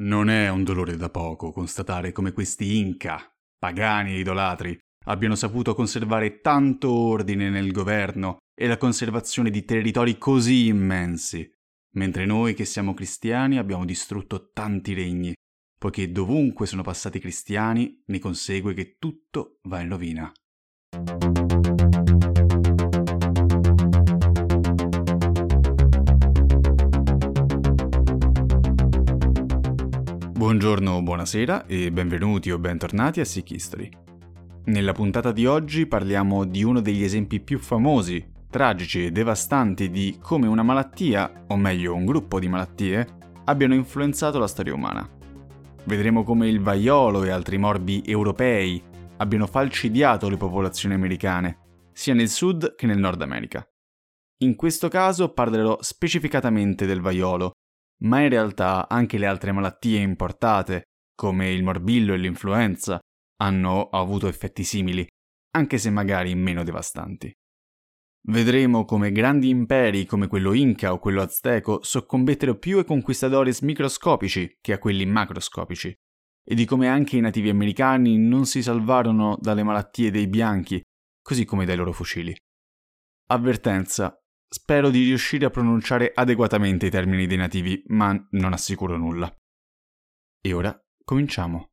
Non è un dolore da poco constatare come questi Inca, pagani e idolatri, abbiano saputo conservare tanto ordine nel governo e la conservazione di territori così immensi, mentre noi che siamo cristiani abbiamo distrutto tanti regni, poiché dovunque sono passati cristiani ne consegue che tutto va in rovina. Buongiorno, buonasera e benvenuti o bentornati a Sick History. Nella puntata di oggi parliamo di uno degli esempi più famosi, tragici e devastanti di come una malattia, o meglio un gruppo di malattie, abbiano influenzato la storia umana. Vedremo come il vaiolo e altri morbi europei abbiano falcidiato le popolazioni americane, sia nel sud che nel Nord America. In questo caso parlerò specificatamente del vaiolo, ma in realtà anche le altre malattie importate, come il morbillo e l'influenza, hanno avuto effetti simili, anche se magari meno devastanti. Vedremo come grandi imperi come quello Inca o quello azteco soccombettero più ai conquistadores microscopici che a quelli macroscopici, e di come anche i nativi americani non si salvarono dalle malattie dei bianchi, così come dai loro fucili. Avvertenza, Spero di riuscire a pronunciare adeguatamente i termini dei nativi, ma non assicuro nulla. E ora cominciamo.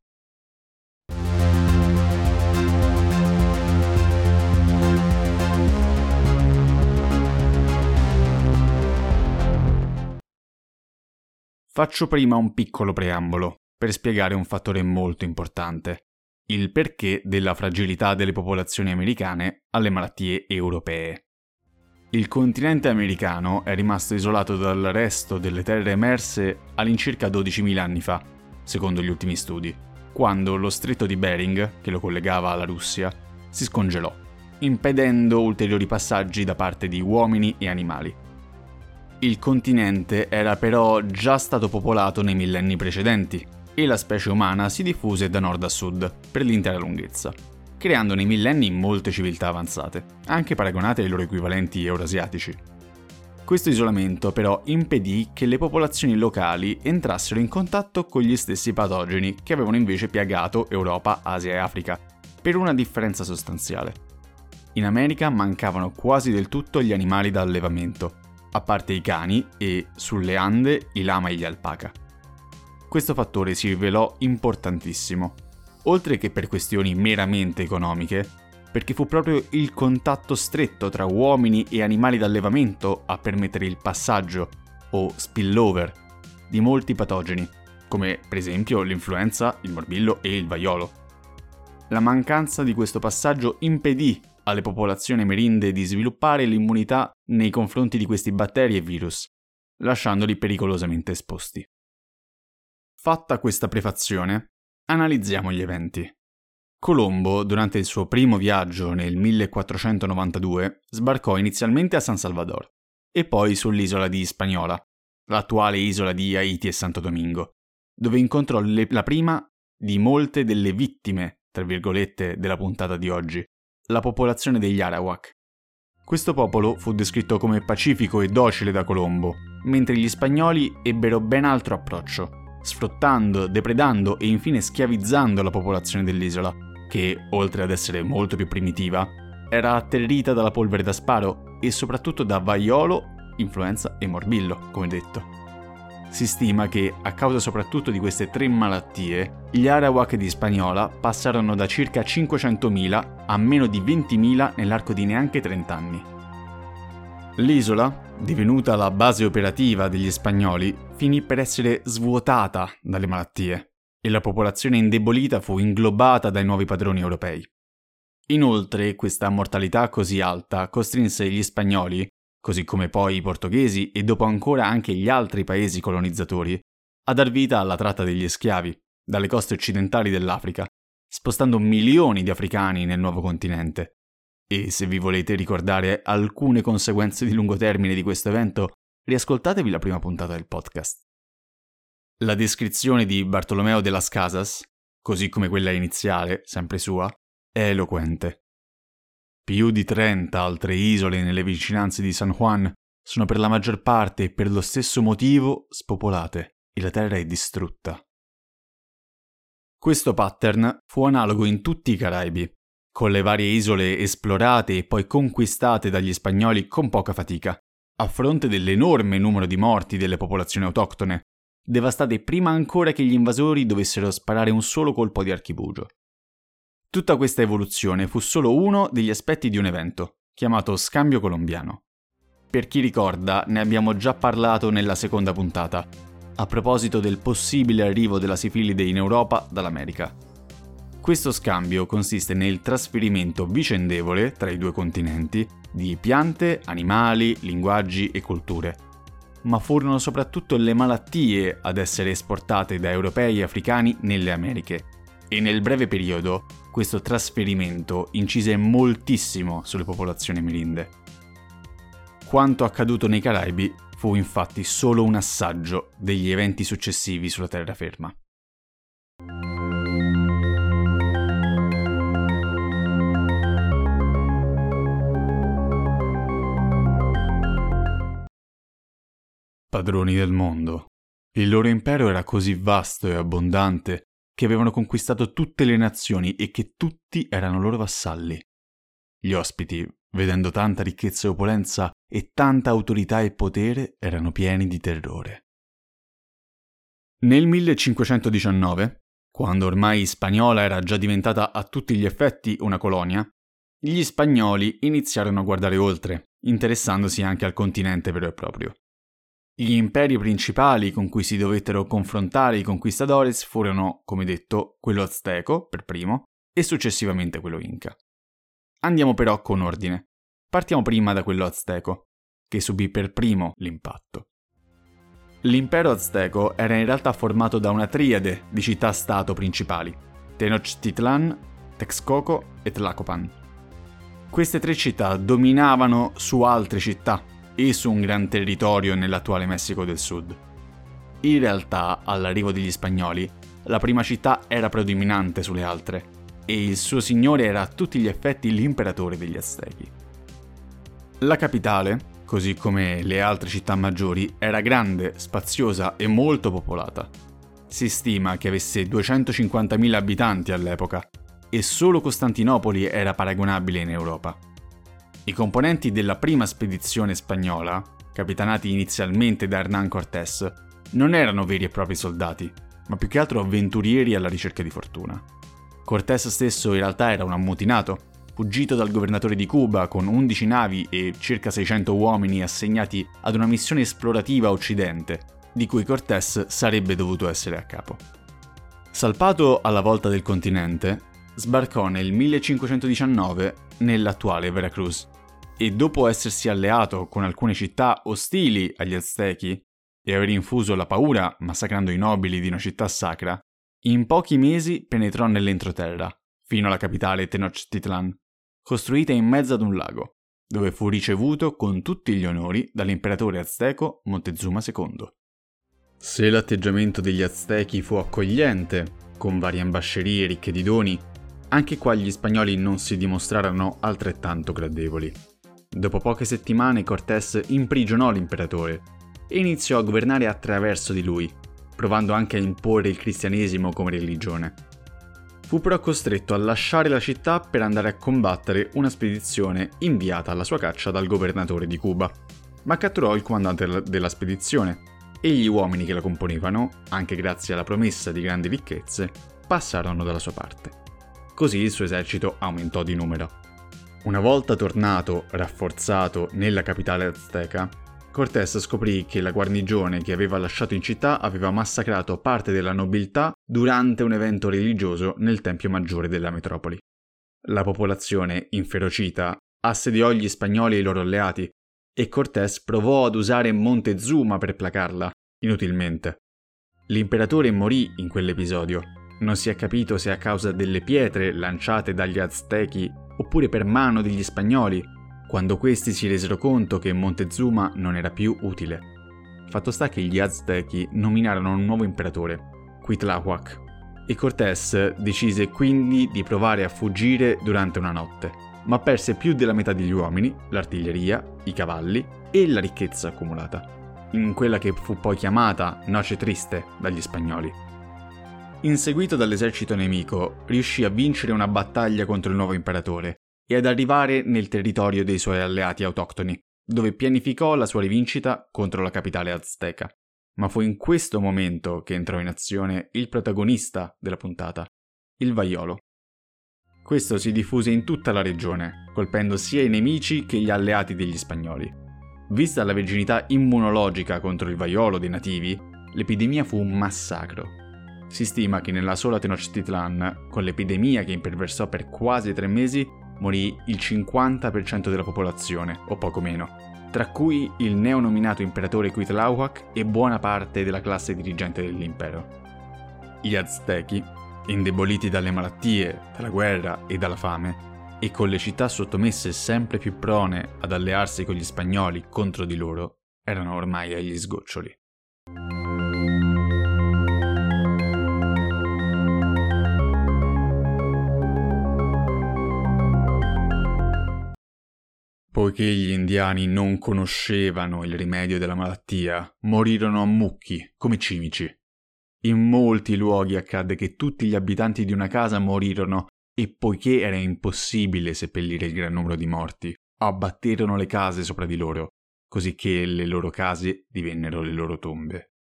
Faccio prima un piccolo preambolo per spiegare un fattore molto importante, il perché della fragilità delle popolazioni americane alle malattie europee. Il continente americano è rimasto isolato dal resto delle terre emerse all'incirca 12.000 anni fa, secondo gli ultimi studi, quando lo stretto di Bering, che lo collegava alla Russia, si scongelò, impedendo ulteriori passaggi da parte di uomini e animali. Il continente era però già stato popolato nei millenni precedenti e la specie umana si diffuse da nord a sud per l'intera lunghezza creando nei millenni molte civiltà avanzate, anche paragonate ai loro equivalenti eurasiatici. Questo isolamento però impedì che le popolazioni locali entrassero in contatto con gli stessi patogeni che avevano invece piagato Europa, Asia e Africa, per una differenza sostanziale. In America mancavano quasi del tutto gli animali da allevamento, a parte i cani e, sulle Ande, i lama e gli alpaca. Questo fattore si rivelò importantissimo oltre che per questioni meramente economiche, perché fu proprio il contatto stretto tra uomini e animali d'allevamento a permettere il passaggio, o spillover, di molti patogeni, come per esempio l'influenza, il morbillo e il vaiolo. La mancanza di questo passaggio impedì alle popolazioni amerindi di sviluppare l'immunità nei confronti di questi batteri e virus, lasciandoli pericolosamente esposti. Fatta questa prefazione, Analizziamo gli eventi. Colombo, durante il suo primo viaggio nel 1492, sbarcò inizialmente a San Salvador e poi sull'isola di Hispaniola, l'attuale isola di Haiti e Santo Domingo, dove incontrò le, la prima di molte delle vittime, tra virgolette, della puntata di oggi, la popolazione degli Arawak. Questo popolo fu descritto come pacifico e docile da Colombo, mentre gli spagnoli ebbero ben altro approccio sfruttando, depredando e infine schiavizzando la popolazione dell'isola, che, oltre ad essere molto più primitiva, era atterrita dalla polvere da sparo e soprattutto da vaiolo, influenza e morbillo, come detto. Si stima che, a causa soprattutto di queste tre malattie, gli Arawak di Spagnola passarono da circa 500.000 a meno di 20.000 nell'arco di neanche 30 anni. L'isola, divenuta la base operativa degli spagnoli, finì per essere svuotata dalle malattie e la popolazione indebolita fu inglobata dai nuovi padroni europei. Inoltre, questa mortalità così alta costrinse gli spagnoli, così come poi i portoghesi e dopo ancora anche gli altri paesi colonizzatori, a dar vita alla tratta degli schiavi dalle coste occidentali dell'Africa, spostando milioni di africani nel nuovo continente, e se vi volete ricordare alcune conseguenze di lungo termine di questo evento, riascoltatevi la prima puntata del podcast. La descrizione di Bartolomeo de las Casas, così come quella iniziale, sempre sua, è eloquente. Più di 30 altre isole nelle vicinanze di San Juan sono per la maggior parte e per lo stesso motivo spopolate e la terra è distrutta, Questo pattern fu analogo in tutti i Caraibi, con le varie isole esplorate e poi conquistate dagli spagnoli con poca fatica, a fronte dell'enorme numero di morti delle popolazioni autoctone, devastate prima ancora che gli invasori dovessero sparare un solo colpo di archibugio. Tutta questa evoluzione fu solo uno degli aspetti di un evento, chiamato Scambio Colombiano. Per chi ricorda, ne abbiamo già parlato nella seconda puntata, a proposito del possibile arrivo della sifilide in Europa dall'America. Questo scambio consiste nel trasferimento vicendevole tra i due continenti di piante, animali, linguaggi e culture. Ma furono soprattutto le malattie ad essere esportate da europei e africani nelle Americhe. E nel breve periodo questo trasferimento incise moltissimo sulle popolazioni merinde. Quanto accaduto nei Caraibi fu infatti solo un assaggio degli eventi successivi sulla terraferma. Padroni del mondo. Il loro impero era così vasto e abbondante che avevano conquistato tutte le nazioni e che tutti erano loro vassalli. Gli ospiti, vedendo tanta ricchezza e opulenza e tanta autorità e potere, erano pieni di terrore. Nel 1519, quando ormai Spagnola era già diventata a tutti gli effetti una colonia, gli spagnoli iniziarono a guardare oltre, interessandosi anche al continente vero e proprio. Gli imperi principali con cui si dovettero confrontare i conquistadores furono, come detto, quello azteco per primo e successivamente quello inca. Andiamo però con ordine. Partiamo prima da quello azteco, che subì per primo l'impatto. L'impero azteco era in realtà formato da una triade di città-stato principali, Tenochtitlan, Texcoco e Tlacopan. Queste tre città dominavano su altre città e su un gran territorio nell'attuale Messico del Sud. In realtà, all'arrivo degli spagnoli, la prima città era predominante sulle altre e il suo signore era a tutti gli effetti l'imperatore degli Aztechi. La capitale, così come le altre città maggiori, era grande, spaziosa e molto popolata. Si stima che avesse 250.000 abitanti all'epoca e solo Costantinopoli era paragonabile in Europa. I componenti della prima spedizione spagnola, capitanati inizialmente da Hernán Cortés, non erano veri e propri soldati, ma più che altro avventurieri alla ricerca di fortuna. Cortés stesso in realtà era un ammutinato, fuggito dal governatore di Cuba con 11 navi e circa 600 uomini assegnati ad una missione esplorativa a occidente, di cui Cortés sarebbe dovuto essere a capo. Salpato alla volta del continente, sbarcò nel 1519 nell'attuale Veracruz e dopo essersi alleato con alcune città ostili agli Aztechi e aver infuso la paura massacrando i nobili di una città sacra, in pochi mesi penetrò nell'entroterra, fino alla capitale Tenochtitlan, costruita in mezzo ad un lago, dove fu ricevuto con tutti gli onori dall'imperatore azteco Montezuma II. Se l'atteggiamento degli Aztechi fu accogliente, con varie ambascerie ricche di doni, anche qua gli spagnoli non si dimostrarono altrettanto gradevoli. Dopo poche settimane Cortés imprigionò l'imperatore e iniziò a governare attraverso di lui, provando anche a imporre il cristianesimo come religione. Fu però costretto a lasciare la città per andare a combattere una spedizione inviata alla sua caccia dal governatore di Cuba, ma catturò il comandante della spedizione e gli uomini che la componevano, anche grazie alla promessa di grandi ricchezze, passarono dalla sua parte. Così il suo esercito aumentò di numero. Una volta tornato, rafforzato, nella capitale azteca, Cortés scoprì che la guarnigione che aveva lasciato in città aveva massacrato parte della nobiltà durante un evento religioso nel tempio maggiore della metropoli. La popolazione, inferocita, assediò gli spagnoli e i loro alleati e Cortés provò ad usare Montezuma per placarla, inutilmente. L'imperatore morì in quell'episodio. Non si è capito se a causa delle pietre lanciate dagli aztechi oppure per mano degli spagnoli, quando questi si resero conto che Montezuma non era più utile. Fatto sta che gli Aztechi nominarono un nuovo imperatore, Cuitlahuac, e Cortés decise quindi di provare a fuggire durante una notte, ma perse più della metà degli uomini, l'artiglieria, i cavalli e la ricchezza accumulata, in quella che fu poi chiamata Noce Triste dagli spagnoli. Inseguito dall'esercito nemico, riuscì a vincere una battaglia contro il nuovo imperatore e ad arrivare nel territorio dei suoi alleati autoctoni, dove pianificò la sua rivincita contro la capitale azteca. Ma fu in questo momento che entrò in azione il protagonista della puntata, il vaiolo. Questo si diffuse in tutta la regione, colpendo sia i nemici che gli alleati degli spagnoli. Vista la verginità immunologica contro il vaiolo dei nativi, l'epidemia fu un massacro si stima che nella sola Tenochtitlan, con l'epidemia che imperversò per quasi tre mesi, morì il 50% della popolazione, o poco meno, tra cui il neonominato imperatore Cuitlahua e buona parte della classe dirigente dell'impero. Gli Aztechi, indeboliti dalle malattie, dalla guerra e dalla fame, e con le città sottomesse sempre più prone ad allearsi con gli spagnoli contro di loro, erano ormai agli sgoccioli. Poiché gli indiani non conoscevano il rimedio della malattia, morirono a mucchi, come cimici. In molti luoghi accadde che tutti gli abitanti di una casa morirono e poiché era impossibile seppellire il gran numero di morti, abbatterono le case sopra di loro, così che le loro case divennero le loro tombe.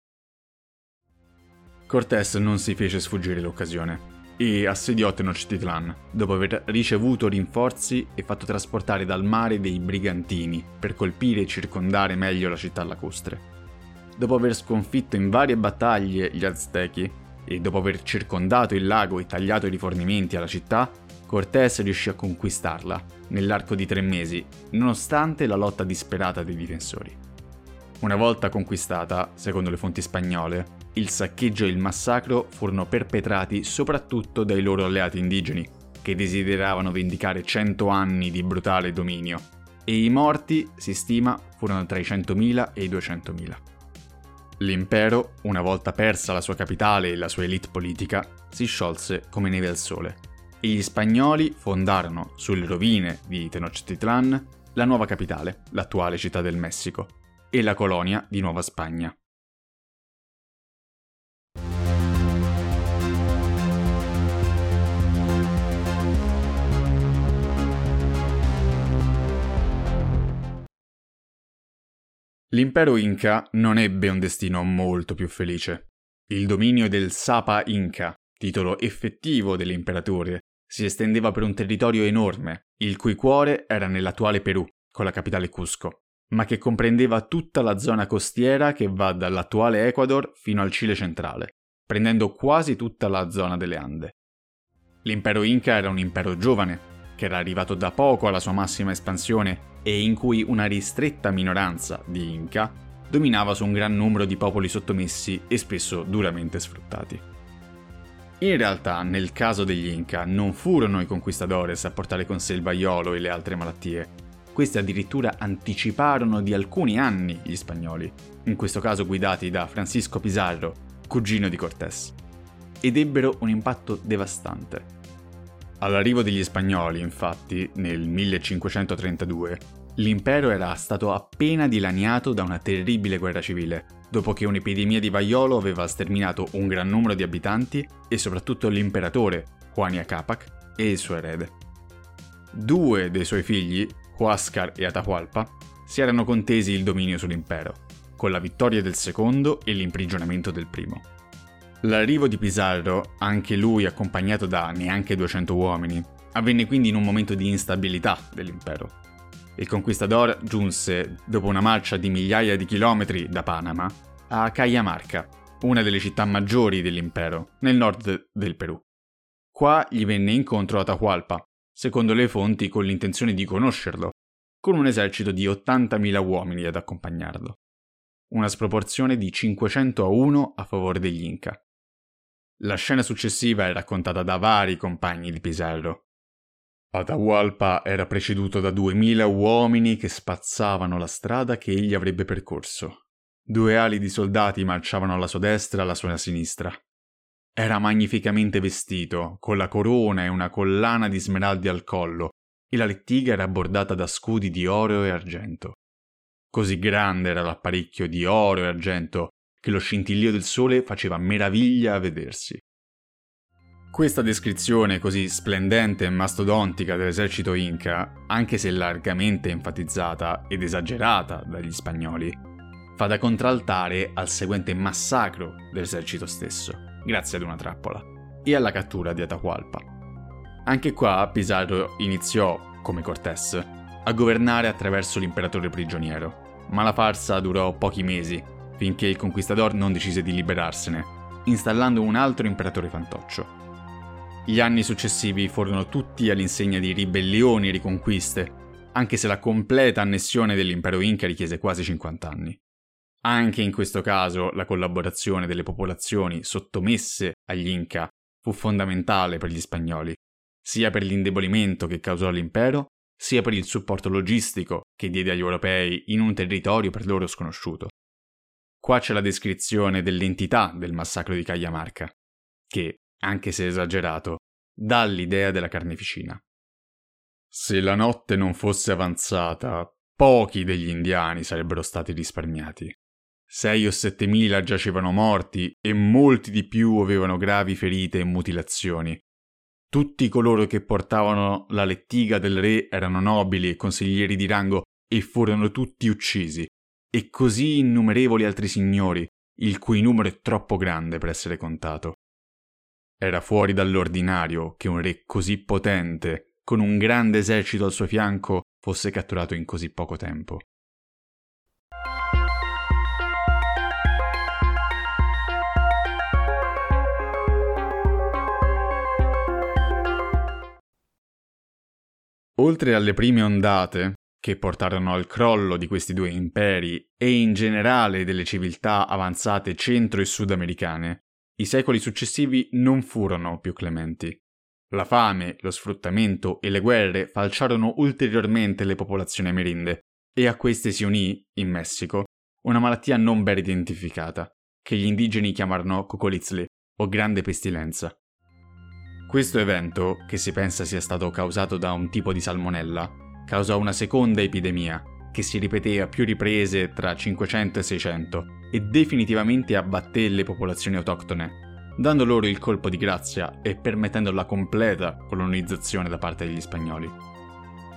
Cortés non si fece sfuggire l'occasione e assediò Tenochtitlan, dopo aver ricevuto rinforzi e fatto trasportare dal mare dei brigantini per colpire e circondare meglio la città lacustre. Dopo aver sconfitto in varie battaglie gli Aztechi e dopo aver circondato il lago e tagliato i rifornimenti alla città, Cortés riuscì a conquistarla nell'arco di tre mesi, nonostante la lotta disperata dei difensori. Una volta conquistata, secondo le fonti spagnole, il saccheggio e il massacro furono perpetrati soprattutto dai loro alleati indigeni, che desideravano vendicare 100 anni di brutale dominio, e i morti, si stima, furono tra i 100.000 e i 200.000. L'impero, una volta persa la sua capitale e la sua elite politica, si sciolse come neve al sole, e gli spagnoli fondarono, sulle rovine di Tenochtitlan, la nuova capitale, l'attuale città del Messico, e la colonia di Nuova Spagna. L'impero Inca non ebbe un destino molto più felice. Il dominio del Sapa Inca, titolo effettivo dell'imperatore, si estendeva per un territorio enorme, il cui cuore era nell'attuale Perù, con la capitale Cusco, ma che comprendeva tutta la zona costiera che va dall'attuale Ecuador fino al Cile centrale, prendendo quasi tutta la zona delle Ande. L'impero Inca era un impero giovane, che era arrivato da poco alla sua massima espansione e in cui una ristretta minoranza di Inca dominava su un gran numero di popoli sottomessi e spesso duramente sfruttati. In realtà, nel caso degli Inca, non furono i conquistadores a portare con sé il vaiolo e le altre malattie. Questi addirittura anticiparono di alcuni anni gli spagnoli, in questo caso guidati da Francisco Pizarro, cugino di Cortés, ed ebbero un impatto devastante. All'arrivo degli spagnoli, infatti, nel 1532, l'impero era stato appena dilaniato da una terribile guerra civile, dopo che un'epidemia di vaiolo aveva sterminato un gran numero di abitanti e soprattutto l'imperatore, Juania Capac, e il suo erede. Due dei suoi figli, Huáscar e Atahualpa, si erano contesi il dominio sull'impero, con la vittoria del secondo e l'imprigionamento del primo. L'arrivo di Pizarro, anche lui accompagnato da neanche 200 uomini, avvenne quindi in un momento di instabilità dell'impero. Il conquistador giunse, dopo una marcia di migliaia di chilometri da Panama, a Cajamarca, una delle città maggiori dell'impero, nel nord del Perù. Qua gli venne incontro Atahualpa, secondo le fonti con l'intenzione di conoscerlo, con un esercito di 80.000 uomini ad accompagnarlo. Una sproporzione di 500 a 1 a favore degli Inca. La scena successiva è raccontata da vari compagni di Pizarro. Atahualpa era preceduto da duemila uomini che spazzavano la strada che egli avrebbe percorso. Due ali di soldati marciavano alla sua destra e alla sua sinistra. Era magnificamente vestito, con la corona e una collana di smeraldi al collo, e la lettiga era bordata da scudi di oro e argento. Così grande era l'apparecchio di oro e argento che lo scintillio del sole faceva meraviglia a vedersi. Questa descrizione così splendente e mastodontica dell'esercito Inca, anche se largamente enfatizzata ed esagerata dagli spagnoli, fa da contraltare al seguente massacro dell'esercito stesso, grazie ad una trappola, e alla cattura di Atahualpa. Anche qua Pizarro iniziò, come Cortés, a governare attraverso l'imperatore prigioniero, ma la farsa durò pochi mesi, finché il conquistador non decise di liberarsene, installando un altro imperatore fantoccio. Gli anni successivi furono tutti all'insegna di ribellioni e riconquiste, anche se la completa annessione dell'impero Inca richiese quasi 50 anni. Anche in questo caso la collaborazione delle popolazioni sottomesse agli Inca fu fondamentale per gli spagnoli, sia per l'indebolimento che causò l'impero, sia per il supporto logistico che diede agli europei in un territorio per loro sconosciuto. Qua c'è la descrizione dell'entità del massacro di Cagliamarca, che, anche se esagerato, dà l'idea della carneficina. Se la notte non fosse avanzata, pochi degli indiani sarebbero stati risparmiati. Sei o sette mila giacevano morti e molti di più avevano gravi ferite e mutilazioni. Tutti coloro che portavano la lettiga del re erano nobili e consiglieri di rango e furono tutti uccisi, e così innumerevoli altri signori, il cui numero è troppo grande per essere contato. Era fuori dall'ordinario che un re così potente, con un grande esercito al suo fianco, fosse catturato in così poco tempo. Oltre alle prime ondate, che portarono al crollo di questi due imperi e in generale delle civiltà avanzate centro e sudamericane, i secoli successivi non furono più clementi. La fame, lo sfruttamento e le guerre falciarono ulteriormente le popolazioni amerindi e a queste si unì, in Messico, una malattia non ben identificata, che gli indigeni chiamarono cocolitzli o grande pestilenza. Questo evento, che si pensa sia stato causato da un tipo di salmonella, causò una seconda epidemia che si ripeté a più riprese tra 500 e 600 e definitivamente abbatté le popolazioni autoctone, dando loro il colpo di grazia e permettendo la completa colonizzazione da parte degli spagnoli.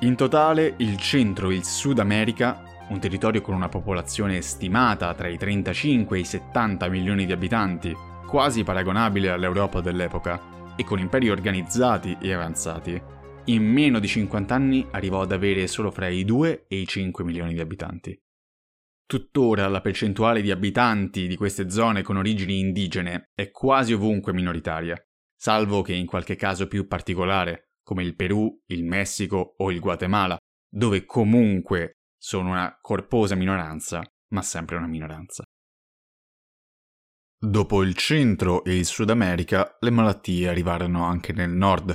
In totale, il centro e il Sud America, un territorio con una popolazione stimata tra i 35 e i 70 milioni di abitanti, quasi paragonabile all'Europa dell'epoca, e con imperi organizzati e avanzati, in meno di 50 anni arrivò ad avere solo fra i 2 e i 5 milioni di abitanti. Tuttora la percentuale di abitanti di queste zone con origini indigene è quasi ovunque minoritaria, salvo che in qualche caso più particolare, come il Perù, il Messico o il Guatemala, dove comunque sono una corposa minoranza, ma sempre una minoranza. Dopo il Centro e il Sud America, le malattie arrivarono anche nel Nord,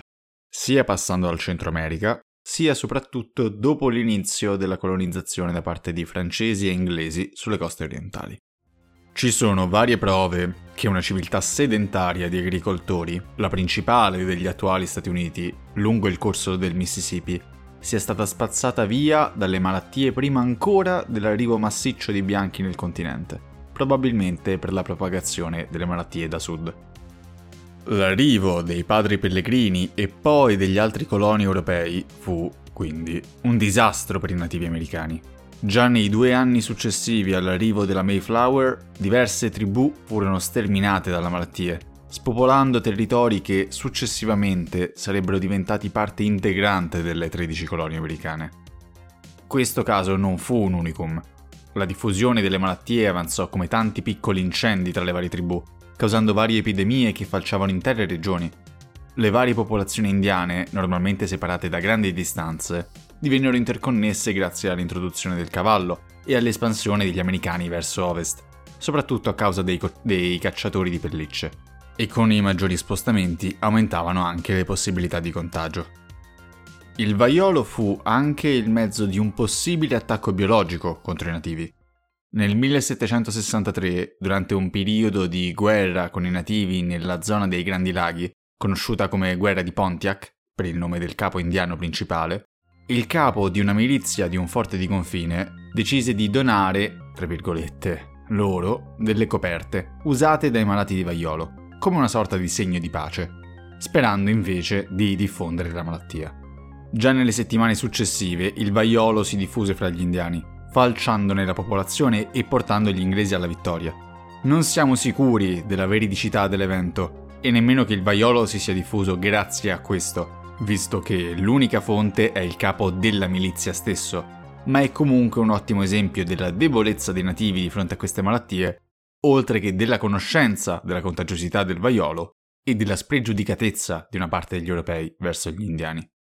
sia passando al Centro America, sia soprattutto dopo l'inizio della colonizzazione da parte di francesi e inglesi sulle coste orientali. Ci sono varie prove che una civiltà sedentaria di agricoltori, la principale degli attuali Stati Uniti, lungo il corso del Mississippi, sia stata spazzata via dalle malattie prima ancora dell'arrivo massiccio di bianchi nel continente probabilmente per la propagazione delle malattie da sud. L'arrivo dei padri pellegrini e poi degli altri coloni europei fu, quindi, un disastro per i nativi americani. Già nei due anni successivi all'arrivo della Mayflower, diverse tribù furono sterminate dalla malattia, spopolando territori che successivamente sarebbero diventati parte integrante delle 13 colonie americane. Questo caso non fu un unicum, la diffusione delle malattie avanzò come tanti piccoli incendi tra le varie tribù, causando varie epidemie che falciavano intere regioni. Le varie popolazioni indiane, normalmente separate da grandi distanze, divennero interconnesse grazie all'introduzione del cavallo e all'espansione degli americani verso ovest, soprattutto a causa dei, co- dei cacciatori di pellicce. E con i maggiori spostamenti aumentavano anche le possibilità di contagio. Il vaiolo fu anche il mezzo di un possibile attacco biologico contro i nativi. Nel 1763, durante un periodo di guerra con i nativi nella zona dei Grandi Laghi, conosciuta come Guerra di Pontiac, per il nome del capo indiano principale, il capo di una milizia di un forte di confine decise di donare, tra virgolette, loro delle coperte usate dai malati di vaiolo, come una sorta di segno di pace. sperando invece di diffondere la malattia. Già nelle settimane successive il vaiolo si diffuse fra gli indiani, falciandone la popolazione e portando gli inglesi alla vittoria. Non siamo sicuri della veridicità dell'evento e nemmeno che il vaiolo si sia diffuso grazie a questo, visto che l'unica fonte è il capo della milizia stesso, ma è comunque un ottimo esempio della debolezza dei nativi di fronte a queste malattie, oltre che della conoscenza della contagiosità del vaiolo e della spregiudicatezza di una parte degli europei verso gli indiani.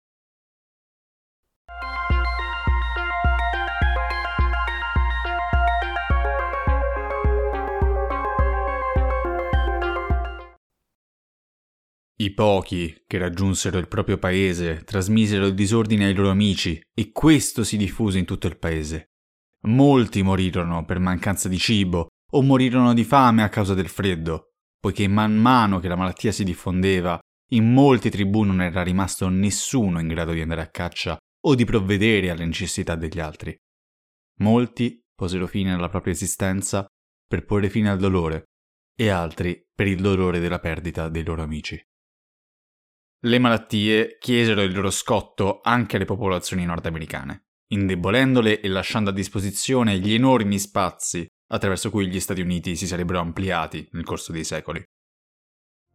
I pochi che raggiunsero il proprio paese trasmisero il disordine ai loro amici e questo si diffuse in tutto il paese. Molti morirono per mancanza di cibo o morirono di fame a causa del freddo, poiché man mano che la malattia si diffondeva, in molte tribù non era rimasto nessuno in grado di andare a caccia o di provvedere alle necessità degli altri. Molti posero fine alla propria esistenza per porre fine al dolore e altri per il dolore della perdita dei loro amici. Le malattie chiesero il loro scotto anche alle popolazioni nordamericane, indebolendole e lasciando a disposizione gli enormi spazi attraverso cui gli Stati Uniti si sarebbero ampliati nel corso dei secoli.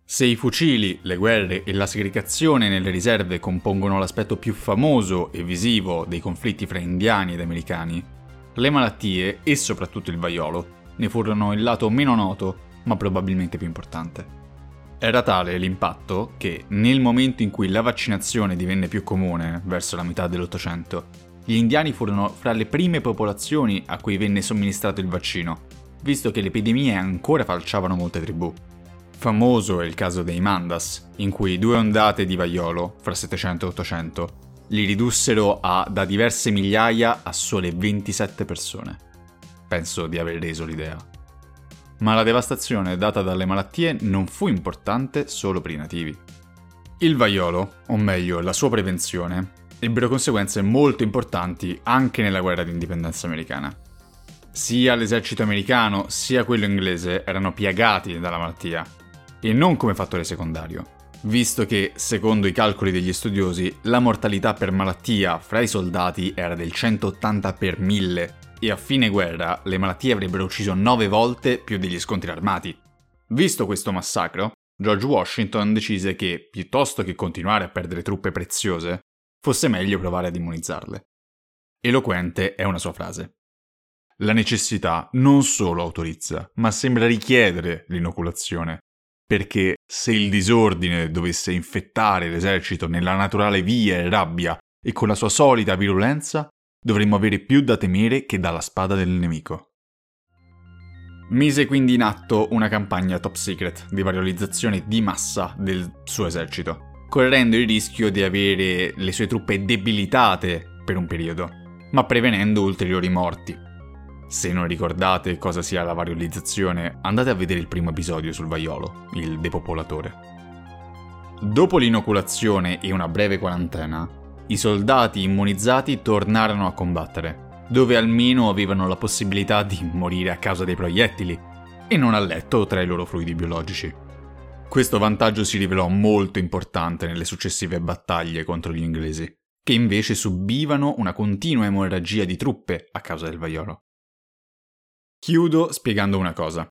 Se i fucili, le guerre e la segregazione nelle riserve compongono l'aspetto più famoso e visivo dei conflitti fra indiani ed americani, le malattie, e soprattutto il vaiolo, ne furono il lato meno noto, ma probabilmente più importante. Era tale l'impatto che, nel momento in cui la vaccinazione divenne più comune, verso la metà dell'Ottocento, gli indiani furono fra le prime popolazioni a cui venne somministrato il vaccino, visto che le epidemie ancora falciavano molte tribù. Famoso è il caso dei Mandas, in cui due ondate di vaiolo, fra 700 e 800, li ridussero a da diverse migliaia a sole 27 persone. Penso di aver reso l'idea. Ma la devastazione data dalle malattie non fu importante solo per i nativi. Il vaiolo, o meglio la sua prevenzione, ebbero conseguenze molto importanti anche nella guerra di indipendenza americana. Sia l'esercito americano sia quello inglese erano piagati dalla malattia, e non come fattore secondario, visto che, secondo i calcoli degli studiosi, la mortalità per malattia fra i soldati era del 180 per 1000 e a fine guerra le malattie avrebbero ucciso 9 volte più degli scontri armati. Visto questo massacro, George Washington decise che, piuttosto che continuare a perdere truppe preziose, fosse meglio provare ad immunizzarle. Eloquente è una sua frase. La necessità non solo autorizza, ma sembra richiedere l'inoculazione, perché se il disordine dovesse infettare l'esercito nella naturale via e rabbia e con la sua solita virulenza, dovremmo avere più da temere che dalla spada del nemico. Mise quindi in atto una campagna top secret di variolizzazione di massa del suo esercito, correndo il rischio di avere le sue truppe debilitate per un periodo, ma prevenendo ulteriori morti. Se non ricordate cosa sia la variolizzazione, andate a vedere il primo episodio sul vaiolo, il depopolatore. Dopo l'inoculazione e una breve quarantena, i soldati immunizzati tornarono a combattere, dove almeno avevano la possibilità di morire a causa dei proiettili e non a letto tra i loro fluidi biologici. Questo vantaggio si rivelò molto importante nelle successive battaglie contro gli inglesi, che invece subivano una continua emorragia di truppe a causa del vaiolo. Chiudo spiegando una cosa.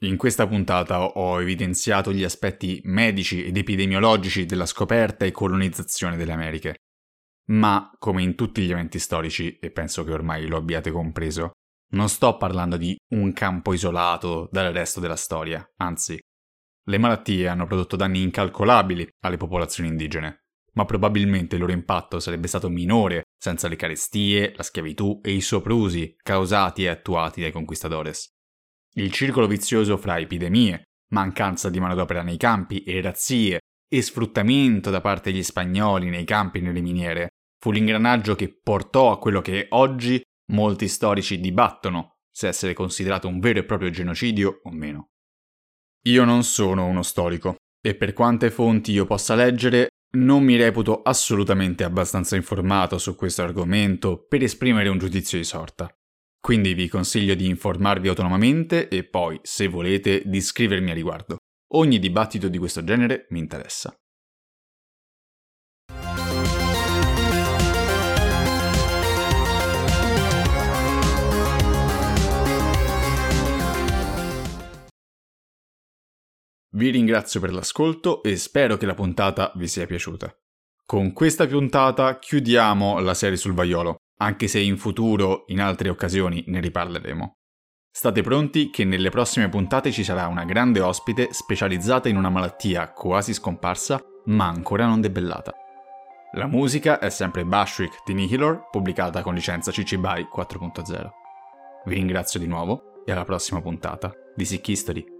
In questa puntata ho evidenziato gli aspetti medici ed epidemiologici della scoperta e colonizzazione delle Americhe. Ma, come in tutti gli eventi storici, e penso che ormai lo abbiate compreso, non sto parlando di un campo isolato dal resto della storia, anzi, le malattie hanno prodotto danni incalcolabili alle popolazioni indigene, ma probabilmente il loro impatto sarebbe stato minore senza le carestie, la schiavitù e i soprusi causati e attuati dai conquistadores. Il circolo vizioso fra epidemie, mancanza di manodopera nei campi e razzie e sfruttamento da parte degli spagnoli nei campi e nelle miniere fu l'ingranaggio che portò a quello che oggi molti storici dibattono se essere considerato un vero e proprio genocidio o meno. Io non sono uno storico e per quante fonti io possa leggere non mi reputo assolutamente abbastanza informato su questo argomento per esprimere un giudizio di sorta. Quindi vi consiglio di informarvi autonomamente e poi, se volete, di scrivermi a riguardo. Ogni dibattito di questo genere mi interessa. Vi ringrazio per l'ascolto e spero che la puntata vi sia piaciuta. Con questa puntata chiudiamo la serie sul vaiolo, anche se in futuro, in altre occasioni, ne riparleremo. State pronti che nelle prossime puntate ci sarà una grande ospite specializzata in una malattia quasi scomparsa, ma ancora non debellata. La musica è sempre Bashwick di Nihilor, pubblicata con licenza CC BY 4.0. Vi ringrazio di nuovo e alla prossima puntata di Sick History.